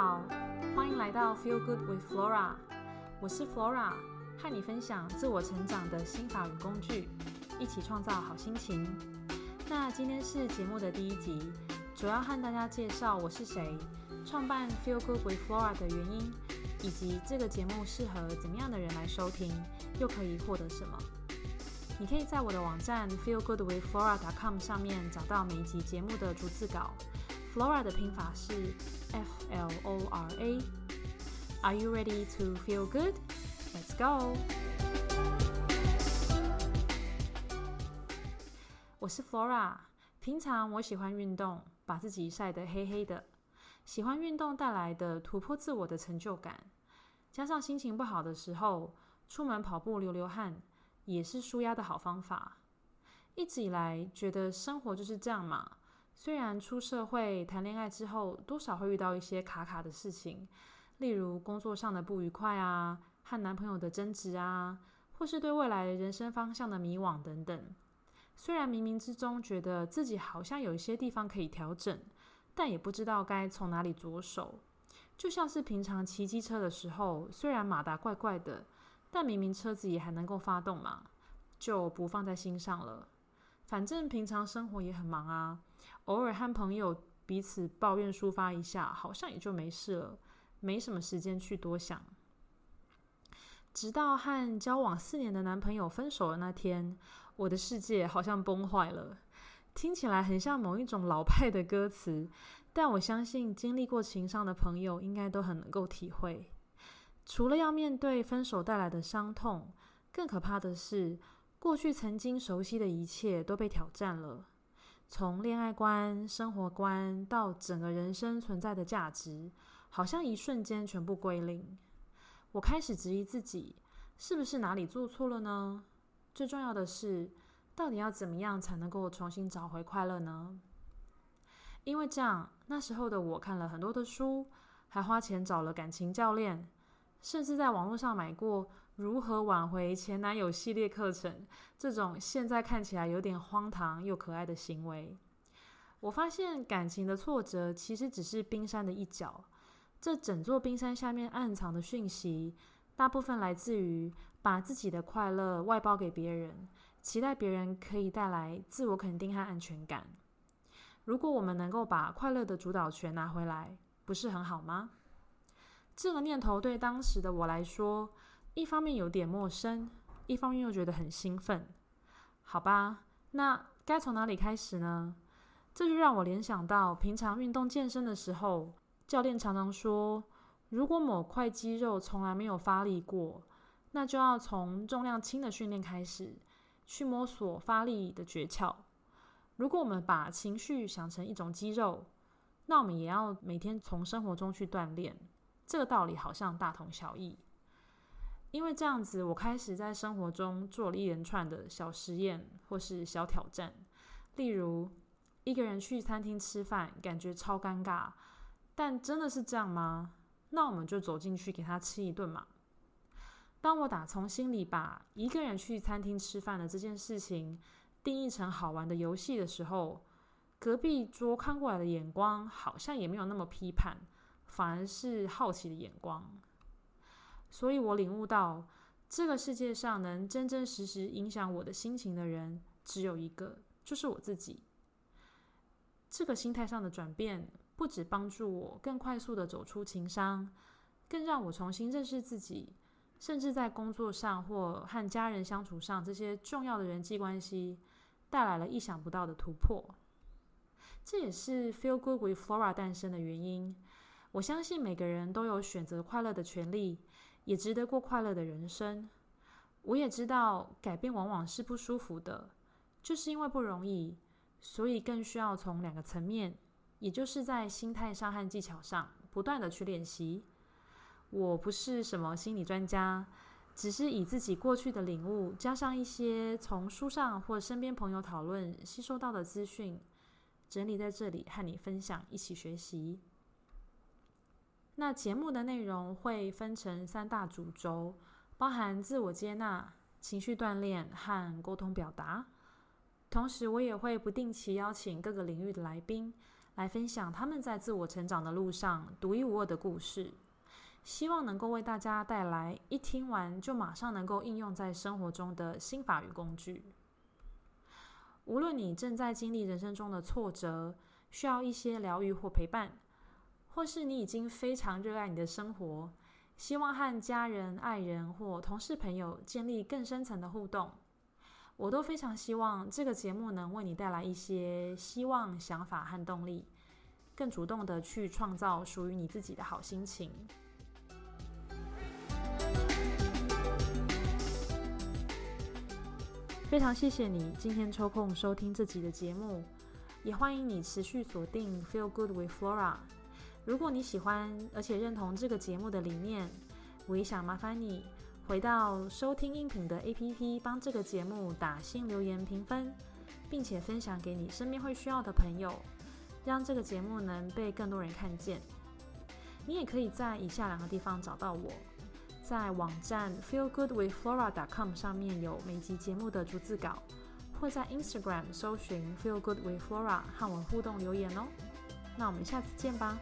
好，欢迎来到 Feel Good with Flora，我是 Flora，和你分享自我成长的心法与工具，一起创造好心情。那今天是节目的第一集，主要和大家介绍我是谁，创办 Feel Good with Flora 的原因，以及这个节目适合怎么样的人来收听，又可以获得什么。你可以在我的网站 feelgoodwithflora.com 上面找到每一集节目的逐字稿。Flora 的拼法是 F L O R A。Are you ready to feel good? Let's go！我是 Flora。平常我喜欢运动，把自己晒得黑黑的。喜欢运动带来的突破自我的成就感，加上心情不好的时候，出门跑步流流汗，也是舒压的好方法。一直以来觉得生活就是这样嘛。虽然出社会谈恋爱之后，多少会遇到一些卡卡的事情，例如工作上的不愉快啊，和男朋友的争执啊，或是对未来人生方向的迷惘等等。虽然冥冥之中觉得自己好像有一些地方可以调整，但也不知道该从哪里着手。就像是平常骑机车的时候，虽然马达怪怪的，但明明车子也还能够发动嘛，就不放在心上了。反正平常生活也很忙啊，偶尔和朋友彼此抱怨抒发一下，好像也就没事了，没什么时间去多想。直到和交往四年的男朋友分手的那天，我的世界好像崩坏了。听起来很像某一种老派的歌词，但我相信经历过情伤的朋友应该都很能够体会。除了要面对分手带来的伤痛，更可怕的是。过去曾经熟悉的一切都被挑战了，从恋爱观、生活观到整个人生存在的价值，好像一瞬间全部归零。我开始质疑自己，是不是哪里做错了呢？最重要的是，到底要怎么样才能够重新找回快乐呢？因为这样，那时候的我看了很多的书，还花钱找了感情教练。甚至在网络上买过如何挽回前男友系列课程，这种现在看起来有点荒唐又可爱的行为。我发现感情的挫折其实只是冰山的一角，这整座冰山下面暗藏的讯息，大部分来自于把自己的快乐外包给别人，期待别人可以带来自我肯定和安全感。如果我们能够把快乐的主导权拿回来，不是很好吗？这个念头对当时的我来说，一方面有点陌生，一方面又觉得很兴奋。好吧，那该从哪里开始呢？这就让我联想到平常运动健身的时候，教练常常说，如果某块肌肉从来没有发力过，那就要从重量轻的训练开始，去摸索发力的诀窍。如果我们把情绪想成一种肌肉，那我们也要每天从生活中去锻炼。这个道理好像大同小异，因为这样子，我开始在生活中做了一连串的小实验或是小挑战。例如，一个人去餐厅吃饭，感觉超尴尬，但真的是这样吗？那我们就走进去给他吃一顿嘛。当我打从心里把一个人去餐厅吃饭的这件事情定义成好玩的游戏的时候，隔壁桌看过来的眼光好像也没有那么批判。反而是好奇的眼光，所以我领悟到，这个世界上能真真实实影响我的心情的人只有一个，就是我自己。这个心态上的转变，不止帮助我更快速的走出情伤，更让我重新认识自己，甚至在工作上或和家人相处上这些重要的人际关系，带来了意想不到的突破。这也是 Feel Good with Flora 诞生的原因。我相信每个人都有选择快乐的权利，也值得过快乐的人生。我也知道改变往往是不舒服的，就是因为不容易，所以更需要从两个层面，也就是在心态上和技巧上不断的去练习。我不是什么心理专家，只是以自己过去的领悟，加上一些从书上或身边朋友讨论吸收到的资讯，整理在这里和你分享，一起学习。那节目的内容会分成三大主轴，包含自我接纳、情绪锻炼和沟通表达。同时，我也会不定期邀请各个领域的来宾，来分享他们在自我成长的路上独一无二的故事，希望能够为大家带来一听完就马上能够应用在生活中的新法语工具。无论你正在经历人生中的挫折，需要一些疗愈或陪伴，或是你已经非常热爱你的生活，希望和家人、爱人或同事、朋友建立更深层的互动。我都非常希望这个节目能为你带来一些希望、想法和动力，更主动的去创造属于你自己的好心情。非常谢谢你今天抽空收听这集的节目，也欢迎你持续锁定 Feel Good with Flora。如果你喜欢而且认同这个节目的理念，我也想麻烦你。回到收听音频的 APP，帮这个节目打新留言评分，并且分享给你身边会需要的朋友，让这个节目能被更多人看见。你也可以在以下两个地方找到我，在网站 feelgoodwithflora.com 上面有每集节目的逐字稿，或在 Instagram 搜寻 feelgoodwithflora 和我互动留言哦。那我们下次见吧。